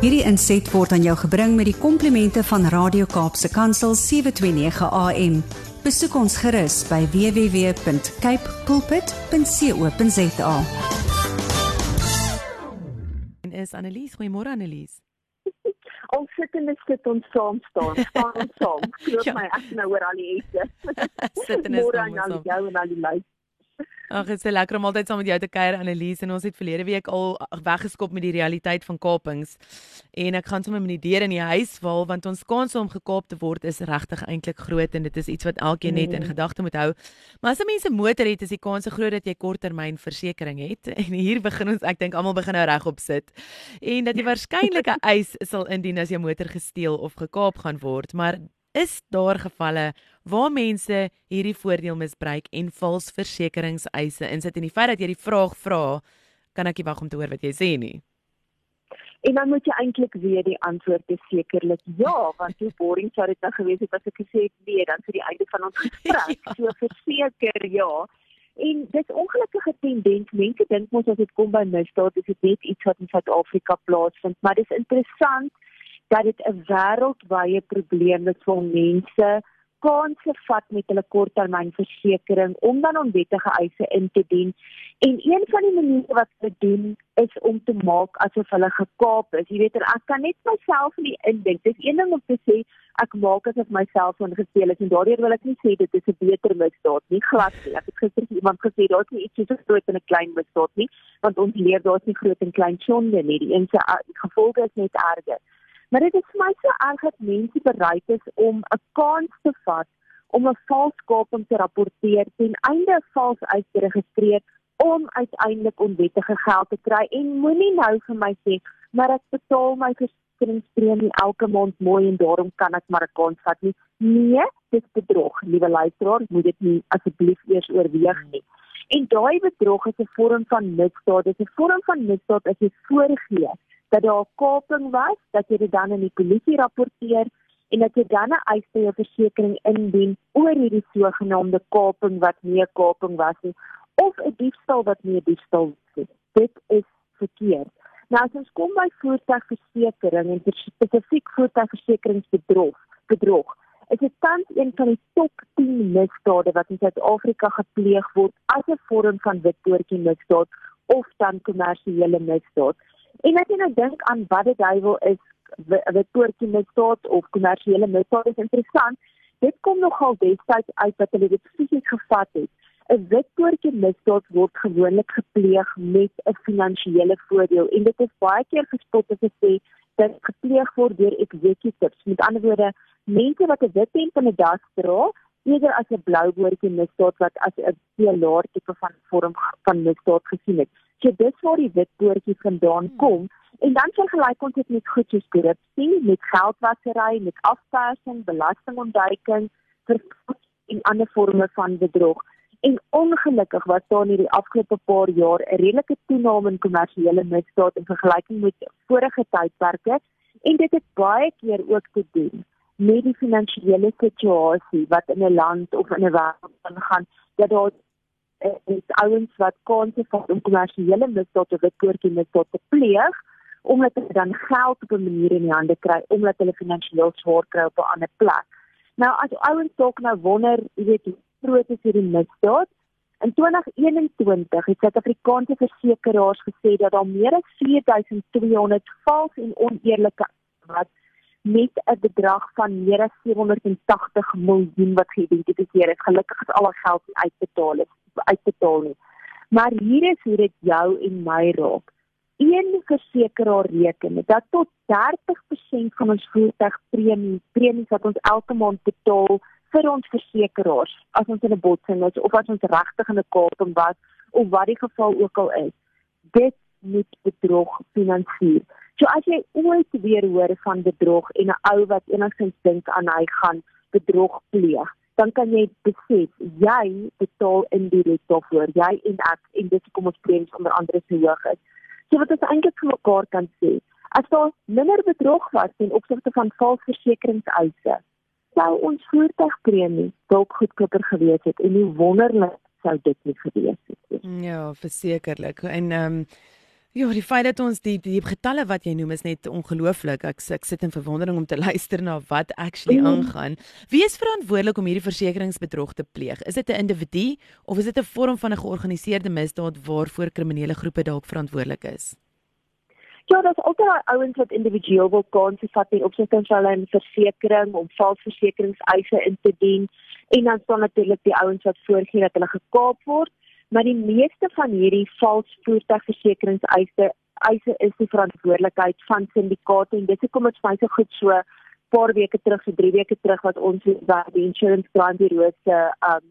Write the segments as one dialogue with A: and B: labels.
A: Hierdie inset word aan jou gebring met die komplimente van Radio Kaapse Kansel 729 AM. Besoek ons gerus by www.cape pulpit.co.za.
B: En is Annelies, goeiemôre Annelies.
C: Ons sit en sit ons saam staan, staan ons saam. Glo
B: Ja.
C: my ek nou oor al die ete.
B: Sit en is
C: Môre
B: saam
C: aan al
B: ons
C: jou en al die luisteraars.
B: Ag, dit is so lekker om altyd saam met jou te kuier Annelies en ons het verlede week al weggeskop met die realiteit van kapings. En ek gaan sommer met die deur in die huis val want ons kans om gekaap te word is regtig eintlik groot en dit is iets wat elkeen net in
C: Mm.
B: gedagte moet hou. Maar as 'n mens 'n motor het, is die kans groot dat jy korttermynversekering het en hier begin ons ek dink almal begin nou regop sit. En dat jy waarskynlik 'n eis sal indien as jou motor gesteel of gekaap gaan word, maar is daar gevalle waar mense hierdie voordeel misbruik en vals versekeringseise insit en die feit dat jy die vraag vra, kan ek nie wag om te hoor wat jy sê nie.
C: En dan moet jy eintlik weet die antwoord is sekerlik ja, want hoe boring sou dit nou gewees het as ek gesê het nee, dan vir die einde van ons gesprek.
B: Ja.
C: So verseker ja. En dis ongelukkige tendens. Mense dink mos as dit kom by misdaad, is dit net iets wat in Suid-Afrika plaasvind, maar dis interessant dat dit 'n wêreldwye probleem is vir mense kanse vat met hulle korttermynversekering om dan onwettige eise in te dien. En een van die maniere wat hulle doen is om te maak asof hulle gekaap is. Jy weet, ek kan net myself nie indink. Dis een ding om te sê ek maak asof my selfoon gesteel is en daardeur wil ek nie sê dit is 'n beter misdaad nie. Glad nie. Ek het gister iemand gesê daar's nie iets so groot en 'n klein misdaad nie, want ons leer daar's nie groot en klein sonde nie. Die een se gevolge is net erger. Maar dit is vir my so erg dat mense bereid is om 'n kans te vat om 'n valskaping te rapporteer ten einde 'n vals eis te registreer om uiteindelik onwettige geld te kry en moenie nou vir my sê maar ek betaal my versekeringspremie elke maand mooi en daarom kan ek maar 'n kans vat nie. Nee, dis bedrog. Liewe luisteraar, moet dit nie asseblief eers oorweeg nie. En daai bedrog is 'n vorm van misdaad. Dit is 'n vorm van misdaad as jy voorgee dat daar 'n kaping was, dat jy dit dan aan die polisie rapporteer en dat jy dan 'n eis by jou versekering indien oor hierdie sogenaamde kaping wat nie 'n kaping was nie of 'n diefstal wat nie 'n diefstal was nie. Dit is verkeerd. Nou as ons kom by voertuigversekering en spesifiek voertuigversekeringsbedrog, bedrog, is dit tans een van die top 10 misdade wat in Suid-Afrika gepleeg word as 'n vorm van witpoortjie misdaad of dan kommersiële misdaad. En as jy nou dink aan wat dit duiwel is, wi- witpoortjie misdaad of kommersiële misdaad is interessant. Dit kom nogal destyds uit dat hulle dit fisies gevat het. 'n Witpoortjie misdaad word gewoonlik gepleeg met 'n finansiële voordeel en dit is baie keer gespot as ek sê dat dit gepleeg word deur executives. Met ander woorde, mense wat 'n wit hemp en 'n das dra, eerder as 'n blou boortjie misdaad wat as 'n pilaar tipe van vorm van misdaad gesien het. So dis waar die wit boortjie vandaan kom. En dan vergelyk ons dit met goed soos korrupsie, met geldwasery, met afpersing, belastingontduiking, verkoop en ander forme van bedrog. En ongelukkig was daar in hierdie afgelope paar jaar 'n redelike toename in kommersiële misdaad in vergelyking met vorige tydperke en dit het baie keer ook te doen met die finansiële situasie wat in 'n land of in 'n wêreld aangaan dat daar is ouens wat kanse vat om kommersiële misdaad of witkoortjie misdaad te pleeg omdat hulle dan geld op 'n manier in die hande kry omdat hulle finansiëel swaar kry op 'n ander plek. Nou as ouens dalk nou wonder, jy weet, hoe groot is hierdie misdaad? In 2021 het Suid-Afrikaanse versekeraars gesê dat daar meer as 4200 vals en oneerlike wat met 'n bedrag van meer as 780 miljoen wat geïdentifiseer is. Gelukkig is al die geld nie uitbetaal is uitbetaal nie. Maar hier is hoe dit jou en my raak. Een versekeraar reken dat tot 30% van ons voertuigpremie, premies wat ons elke maand betaal vir ons versekeraars as ons in 'n botsing is of as ons regtig in 'n kaping was of wat die geval ook al is, dit moet bedrog finansier. So as jy ooit weer hoor van bedrog en 'n ou wat enigstens dink aan hy gaan bedrog pleeg, dan kan jy besef jy betaal indirek daarvoor, jy en ek en dis hoekom ons premies onder andere so hoog is. So wat ons eintlik vir mekaar kan sê, as daar minder bedrog was ten opsigte van vals versekeringseise, sou ons voertuigpremie dalk goedkoper gewees het en hoe wonderlik sou dit nie gewees het nie.
B: Ja, versekerlik. En ehm um, Ja, die feit dat ons die die getalle wat jy noem is net ongelooflik. Ek ek sit in verwondering om te luister na wat actually mm. aangaan. Wie is verantwoordelik om hierdie versekeringsbedrog te pleeg? Is dit 'n individu of is dit 'n vorm van 'n georganiseerde misdaad waarvoor kriminele groepe dalk verantwoordelik is?
C: Ja, dit is altyd daai ouens wat individueel wil kanse vat in opsigte van hulle versekerings om vals versekeringseise in te dien en dan staan natuurlik die ouens wat voorgee dat hulle gekaap word maar die meeste van hierdie vals voertuigversekeringseise eise is die verantwoordelikheid van syndikaate en dit kom dit vir my so goed so paar weke terug, so 3 weke terug wat ons by die Insurance Crime Bureau se um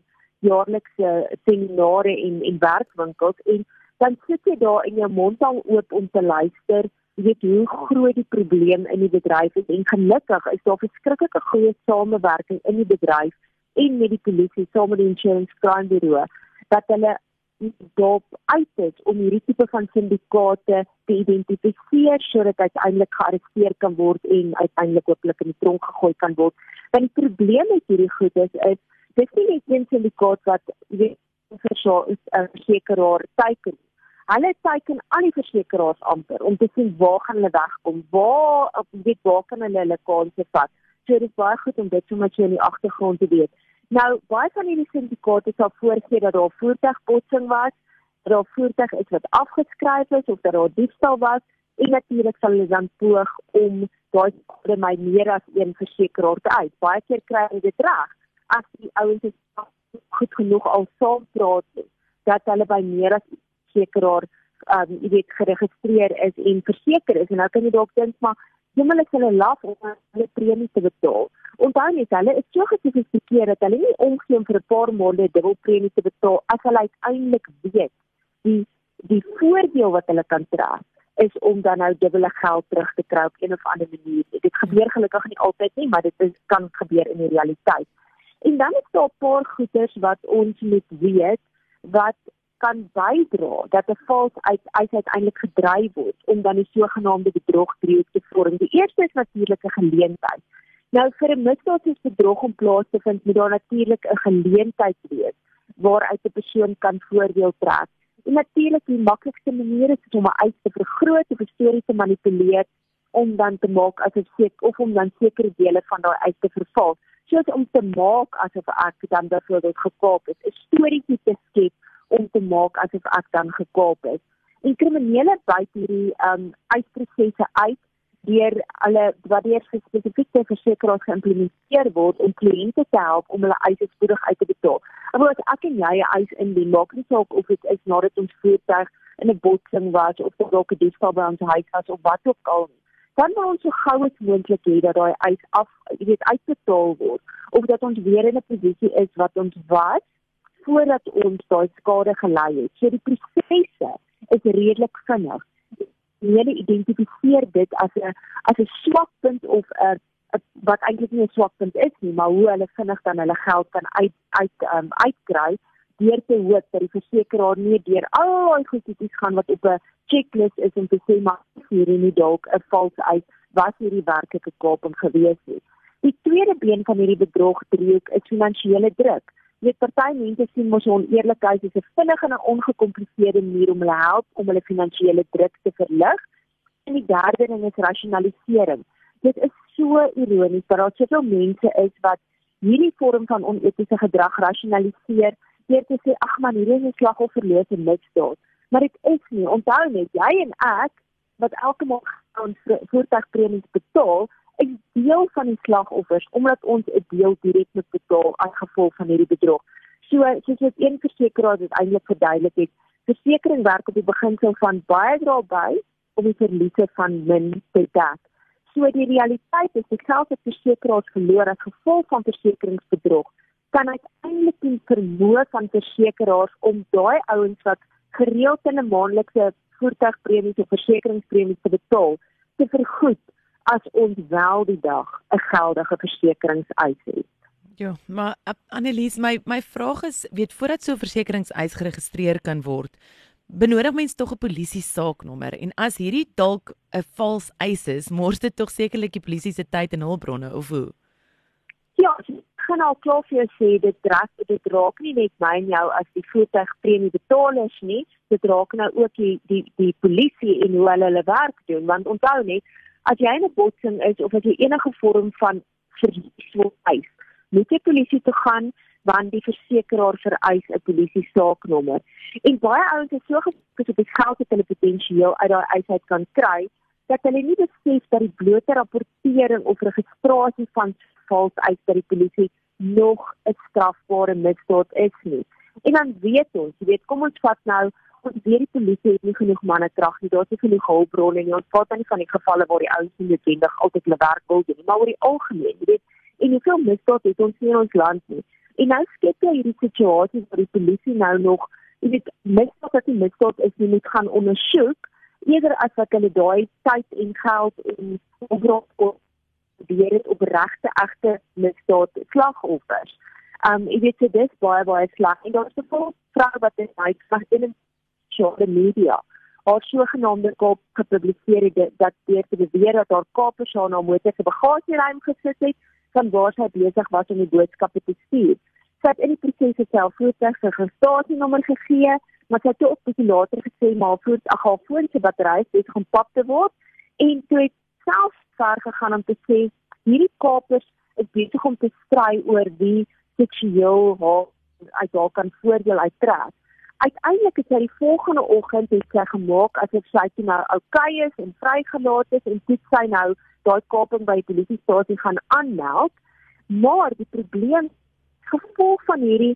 C: jaarlikse seminare en en werkwinkels en dan sit jy daar in jou mond al oop om te luister weet hoe groot die probleem in die bedryf is en gelukkig is daar verskriklike goeie samewerking in die bedryf en met die polisie saam met die Insurance Crime Bureau dat hulle dop uit is om hierdie tipe van syndikaate te identifiseer sodat uiteindelik gearresteer kan word en uiteindelik hopelik in die tronk gegooi kan word. Want die probleem met hierdie goed is is dis nie net een syndikaat wat vir so 'n versekeraar teiken. Hulle teiken al die versekeraars amper om te sien waar gaan hulle wegkom, waar op weet waar kan hulle hulle kanse vat. So dit is baie goed om dit sommer so in die agtergrond te weet. Nou, baie van hierdie syndikaate sal voorgee dat daar voertuigbotsing was, dat daar voertuig is wat afgeskryf is of dat daar diefstal was en natuurlik sal hulle dan poog om daai skade my meer as een versekeraar te uit. Baie keer kry hulle dit reg as die ouens goed genoeg al saam praat dat hulle by meer as versekeraar um jy weet geregistreer is en verseker is en nou kan jy dalk dink maar hulle is hulle laf om hulle premie te betaal. Onthou net hulle is so gesofistikeerd dat hulle nie omgee om vir 'n paar maande dubbel premie te betaal as hulle uiteindelik weet die die voordeel wat hulle kan trek is om dan nou dubbele geld terug te kry op een of ander manier. Dit gebeur gelukkig nie altyd nie, maar dit is, kan gebeur in die realiteit. En dan is daar 'n paar goeders wat ons moet weet wat kan bydra dat 'n vals uit uit uiteindelik gedryf word om dan die sogenaamde bedrogdriehoek te vorm. Die eerste is natuurlik 'n geleentheid. Nou vir 'n misdaad soos bedrog om plaas te vind, moet daar natuurlik 'n geleentheid wees waaruit 'n persoon kan voordeel trek. En natuurlik die maklikste manier is om 'n eis te vergroot of 'n storie te manipuleer om dan te maak asof seker of om dan sekere dele van daai eis te verval. Soos om te maak asof ek dan byvoorbeeld gekaap het, 'n storie te skep om te maak asof ek dan gekaap is. En kriminele byt hierdie um uitprosesse uit deur hulle wat deur spesifieke versekerings geïmplementeer word om kliënte te help om hulle eise spoedig uit te betaal. En as ek en jy 'n eis indien, maak nie saak of dit is nadat ons voertuig in 'n botsing was of of dalk 'n diefstal by ons huis was of wat ook al nie. Dan moet ons so gou as moontlik hê dat daai eis af, jy weet, uitbetaal word of dat ons weer in 'n posisie is wat ons was voordat ons daai skade gelei het. So die prosesse is redelik vinnig. Hulle identifiseer dit as 'n as 'n swakpunt of 'n wat eintlik nie 'n swakpunt is nie, maar hoe hulle vinnig dan hulle geld kan uit uit um, uitkry deur te hoop dat die versekeraar nie deur al daai goedjies gaan wat op 'n checklist is om te sê maar hierdie nie dalk 'n vals uit was hierdie werklike kaping gewees het. Die tweede been van hierdie bedrog driehoek is finansiële druk weet party mense sien mos oneerlikheid as 'n vinnige en ongekompliseerde manier om hulle help om hulle finansiële druk te verlig. En die derde ding is rasionalisering. Dit is so ironies dat daar soveel mense is wat hierdie vorm van onetiese gedrag rasionaliseer deur te sê ag man hierdie is 'n slagofferlose misdaad. Maar dit is nie. Onthou net jy en ek wat elke maand ons voertuigpremies betaal, is deel van die slagoffers omdat ons 'n deel direk moet betaal as gevolg van hierdie bedrog. So soos wat een versekeraar dit eintlik verduidelik het, versekerings werk op die beginsel van baie dra by om die verliese van min te dek. So die realiteit is die geld wat versekeraars verloor as gevolg van versekeringsbedrog kan uiteindelik die vermoë van versekeraars om daai ouens wat gereeld in 'n maandelikse voertuigpremies of versekeringspremies te betaal te vergoed as ons wel die dag 'n geldige versekeringseis het.
B: Ja, maar Annelies, my my vraag is, weet voordat so 'n versekeringseis geregistreer kan word, benodig mens tog 'n polisie saaknommer en as hierdie dalk 'n vals eis is, mors dit tog sekerlik die polisie se tyd en hulpbronne of hoe?
C: Ja, ek gaan al klaar vir jou sê dit raak dit raak nie net my en jou as die voertuigpremie betalers nie, dit raak nou ook die die die polisie en hoe hulle hulle werk doen want onthou net as jy in 'n botsing is of as jy enige vorm van verlies wil eis, moet jy polisie toe gaan want die versekeraar vereis 'n polisie saaknommer. En baie ouens is so gefokus op die geld wat hulle potensieel uit daai eis uit kan kry dat hulle nie besef dat die blote rapportering of registrasie van vals uit by die polisie nog 'n strafbare misdaad is nie. En dan weet ons, jy weet, kom ons vat nou ons weet die polisie het nie genoeg manne krag nie. Daar's nie genoeg hulpbronne nie. Ons praat dan nie van die gevalle waar die ouens nie noodwendig altyd hulle werk wil doen nie, maar oor die algemeen, jy weet, en hoeveel misdaad het ons nie in ons land nie. En nou skep jy hierdie situasie waar die polisie nou nog, jy weet, misdaad wat nie misdaad is nie, moet gaan ondersoek eerder as wat hulle daai tyd en geld en oproep probeer dit op regte egte misdaad slagoffers. Um jy weet dit is baie baie sleg en daar's 'n vol vrae wat dit my slag in die media haar sogenaamde kop gepubliseer het dat deur te beweer dat haar kapers haar na motor se bagasieruim gesit het van waar sy besig was om die boodskappe te stuur. Sy het in die proses self voertuig se registrasienommer gegee, maar sy het ook bietjie later gesê maar voet ag haar foon se battery besig om pap te word en toe het self ver gegaan om te sê hierdie kapers is besig om te stry oor wie seksueel haar uit haar kan voordeel uittrek. Uiteindelik het sy die volgende oggend het sy gemaak asof sy nou oukei is en vrygelaat is en toe sy nou daai kaping by die polisiestasie gaan aanmeld. Maar die probleem gevolg van hierdie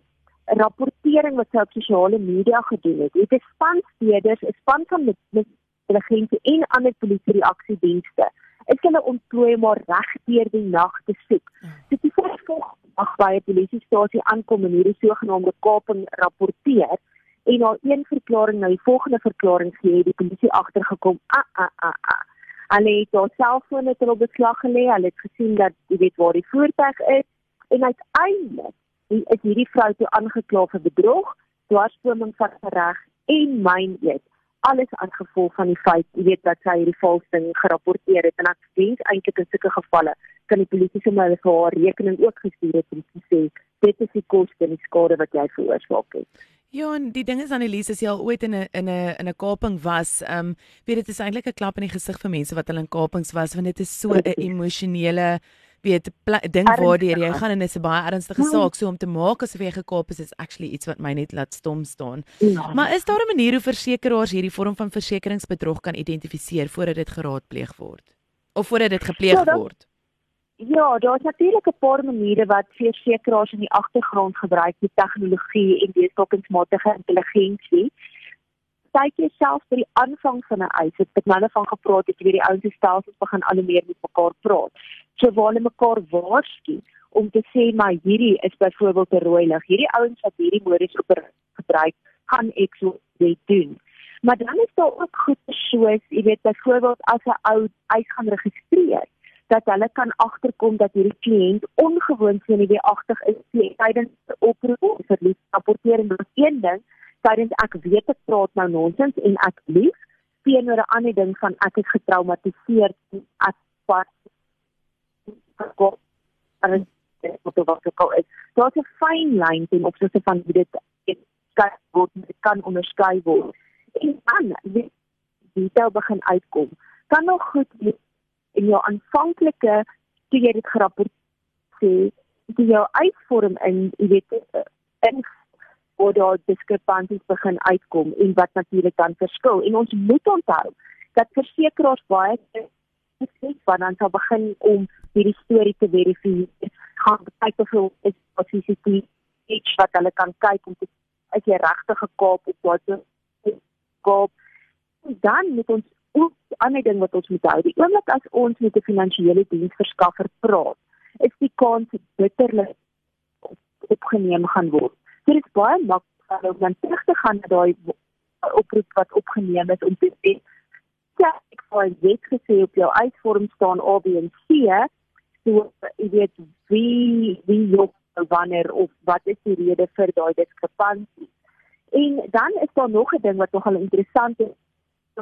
C: rapportering wat sy op sosiale media gedoen het. Het 'n span steeders, 'n span van intelligensie en ander polisie reaksiedienste. Is hulle ontplooi maar reg deur die nag te soek. So die volgende dag by 'n polisiestasie aankom en hierdie sogenaamde kaping rapporteer en na een verklaring na die volgende verklaring gee, die polisie agtergekom. Ah ah ah ah. Hulle het haar selfone ter beslag gelê. Hulle het gesien dat jy weet waar die voertuig is en uiteindelik is hierdie vrou toe aangekla vir bedrog, dwarsstroming van reg en myn eet. Alles as gevolg van die feit, jy weet dat sy hierdie vals ding gerapporteer het en ek dink eintlik in sulke gevalle kan die polisie sommer vir haar rekening ook gestuur het om te sê dit is die koste en die skade wat jy veroorsaak het.
B: Ja, en die ding is Annelies, as jy al ooit in 'n in 'n in 'n kaping was, ehm um, weet dit is eintlik 'n klap in die gesig vir mense wat hulle in kapings was want dit is so 'n emosionele weet ding waardeur jy gaan en dit is 'n baie ernstige ja. saak so om te maak asof jy gekaap is is actually iets wat my net laat stom staan. Ja. Maar is daar 'n manier hoe versekerings hierdie vorm van versekeringsbedrog kan identifiseer voordat dit geraadpleeg word of voordat dit gepleeg ja, word?
C: Ja, daar's natuurlik 'n paar maniere wat versekeraars in die agtergrond gebruik met tegnologie en wetenskapsmatige intelligensie. Kyk jouself by die aanvang van 'n eis. Dit het nou van gepraat het, jy weet die ouens stelsels begin al hoe meer met mekaar praat. So waar hulle mekaar waarsku om te sê maar hierdie is byvoorbeeld 'n rooi lig. Hierdie ouens wat hierdie modus gebruik, gaan ek so dit doen. Maar dan is daar ook goed soos, jy weet byvoorbeeld as 'n ou eis gaan registreer dat hulle kan agterkom dat hierdie kliënt ongewoon senuweeagtig is tydens die oproep vir liefrapportering. Dit is een ding, tydens ek weet ek praat nou nonsens en ek lief teenoor 'n ander ding van ek is getraumatiseer as wat gekop en wat ook al is. Daar's 'n fyn lyn teen opsigte van wie dit kan word, kan onderskei word. En dan wie dit begin uitkom, kan nog goed wees en jou aanvanklike toe jy dit gerapporteer die jou uitvorm in jy weet in waar daar diskrepansies begin uitkom en wat natuurlik dan verskil. En ons moet onthou dat versekerings baie spesifiek van dan sal begin om hierdie storie te verifieer. Gaan kyk of hulle is CCTV iets wat hulle kan kyk om te as jy regtig gekaap of wat gekaap dan moet ons ook 'n ander ding wat ons moet hou, die oomblik as ons met 'n finansiële diensverskaffer praat, is die kans bitterlik opgeneem gaan word. Dit is baie maklik om dan terug te gaan na daai oproep wat opgeneem is om te sê ja, ek het net gesê op jou uitvorm staan A B en C, so jy weet wie wie jou wanneer of wat is die rede vir daai diskrepansie. En dan is daar nog 'n ding wat nogal interessant is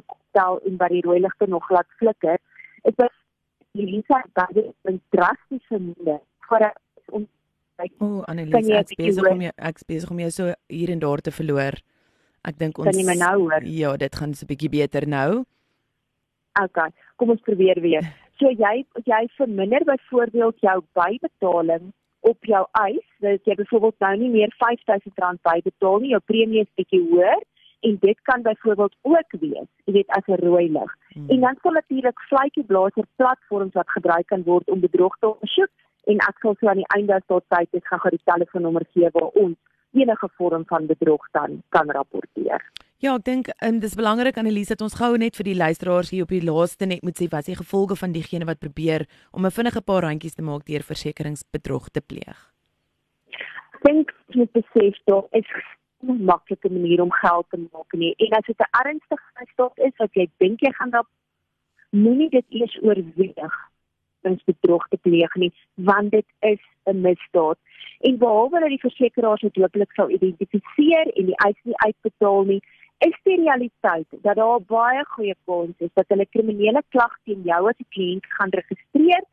C: stel en wat die rooi ligte nog laat flikker, is dat die Lisa baie 'n drastiese minder vir ons
B: O, oh, Annelies, ek besig om jy ek besig om jy so hier en daar te verloor. Ek dink ons
C: Kan jy my nou hoor?
B: Ja, dit gaan so 'n bietjie beter nou.
C: Okay, kom ons probeer weer. So jy jy verminder byvoorbeeld jou bybetaling op jou eis, dat jy byvoorbeeld nou nie meer R5000 bybetaal nie, jou premie is bietjie hoër en dit kan byvoorbeeld ook wees, jy weet as 'n rooi lig. Hmm. En dan sal natuurlik vletjie blazer platforms wat gebruik kan word om bedrog te ondersoek en ek sal so aan die einde tot tyd net gaan gou die telefoonnommer gee waar ons enige vorm van bedrog dan kan rapporteer.
B: Ja, ek dink um, dis belangrik Annelies dat ons gou net vir die luisteraars hier op die laaste net moet sê wat is die gevolge van diegene wat probeer om 'n vinnige paar randjies te maak deur versekeringsbedrog te pleeg.
C: Ek dink dit besef dat is maklike manier om geld te maak nie. En as dit 'n ernstige misdaad is wat jy dink jy gaan daar moenie dit eers oorweeg om bedrog te pleeg nie, want dit is 'n misdaad. En behalwe dat die versekeraars dit hopelik sou identifiseer en die eis nie uitbetaal nie, is die realiteit dat daar baie goeie kans is dat hulle kriminele klag teen jou as 'n kliënt gaan registreer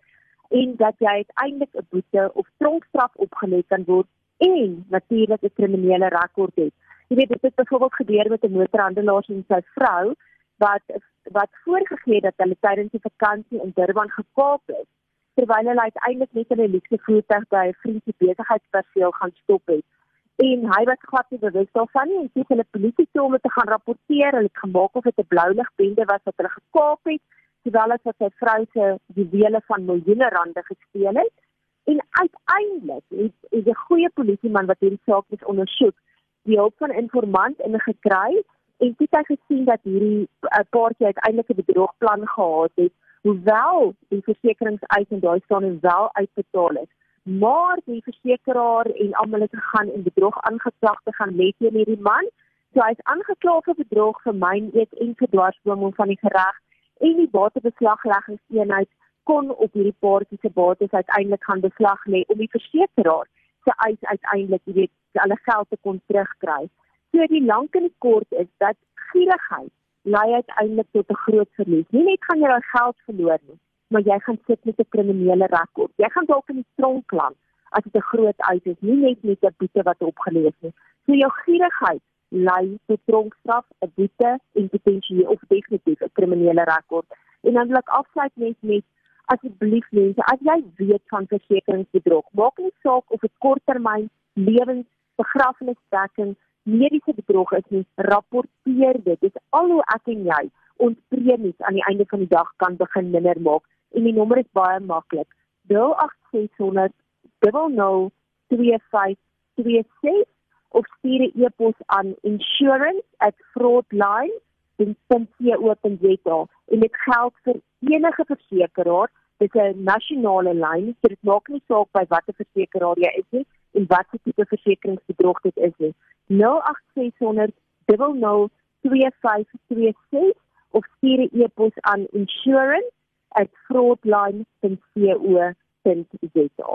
C: en dat jy uiteindelik 'n boete of tronkstraf opgelê kan word en natuurlik 'n kriminele rekord het. Jy weet dit het byvoorbeeld gebeur met 'n motorhandelaar en sy vrou wat wat voorgegee het dat hulle tydens die vakansie in Durban gekaap is terwyl hulle uiteindelik net in 'n luxe voertuig by 'n vriend se besigheidsperseel gaan stop het. En hy was glad nie bewus daarvan nie en het hulle polisie toe om te gaan rapporteer. Hulle het gemaak of dit 'n blou lig bende was wat hulle gekaap het, terwyl hy sy vrou se juwele van miljoene rande gesteel het. En uiteindelik het, het die goeie polisieman wat hierdie saak moet ondersoek, die hulp van 'n informant ingekry en dit het gesien dat hierdie uh, paartjie uiteindelik 'n bedrogplan gehad het, hoewel die versekeringseis en daai staan wel uitbetaal is. Maar die versekeraar en almal het gegaan en bedrog aangeklag te gaan met hierdie man. So hy is aangekla vir bedrog vir myn eet en vir dwarsboom van die gereg en die batebeslagleggingseenheid kon op hierdie paartjie se bates uiteindelik gaan beslag lê om die versekeraar se eis uiteindelik, jy weet, alle geld te kon terugkry. So die lank en die kort is dat gierigheid lei uiteindelik tot 'n groot verlies. Nie net gaan jy daai geld verloor nie, maar jy gaan sit met 'n kriminele rekord. Jy gaan dalk in die tronk land as dit 'n groot eis is, nie net met 'n boete wat opgelees is. So jou gierigheid lei tot tronkstraf, 'n boete en potensieel of definitief 'n kriminele rekord. En dan wil ek afsluit net met asseblief mense, as jy weet van versekeringsbedrog, maak nie saak of dit korttermyn, lewens, begrafnisdekking, mediese bedrog is nie, rapporteer dit. Dit is al hoe ek en jy ons premies aan die einde van die dag kan begin minder maak en die nommer is baie maklik. 08600 002526 of stuur 'n e-pos aan insurance@fraudline.co.za en dit geld vir enige versekeraar Dit is 'n nasionale lyn, so dit maak nie saak by watter versekeraar jy is nie en watter tipe versekeringsbedrog dit is nie. 08600 002526 of stuur 'n e-pos aan insurance@fraudline.co.za.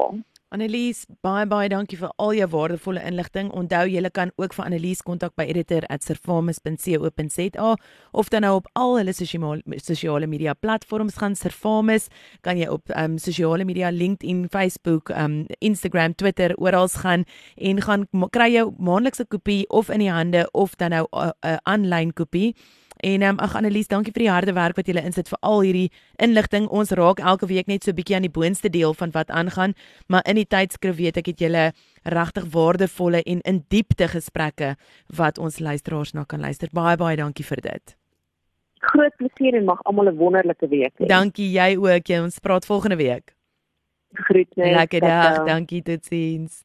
B: Annelies, baie baie dankie vir al jou waardevolle inligting. Onthou jy kan ook vir Annelies kontak by editor@servamus.co.za of dan nou op al hulle sosiale media platforms gaan Servamus, kan jy op um sosiale media LinkedIn, Facebook, um Instagram, Twitter oral gaan en gaan kry jou maandelikse kopie of in die hande of dan nou 'n uh, uh, aanlyn kopie. En ehm um, ag Annelies, dankie vir die harde werk wat jy insit vir al hierdie inligting. Ons raak elke week net so bietjie aan die boonste deel van wat aangaan, maar in die tydskrif weet ek het julle regtig waardevolle en in diepte gesprekke wat ons luisteraars na kan luister. Baie baie dankie vir dit.
C: Groot plesier en mag almal 'n wonderlike week hê.
B: Dankie jy ook. Jy ons praat volgende week.
C: Groetnis.
B: Lekker dag. Dankie totsiens.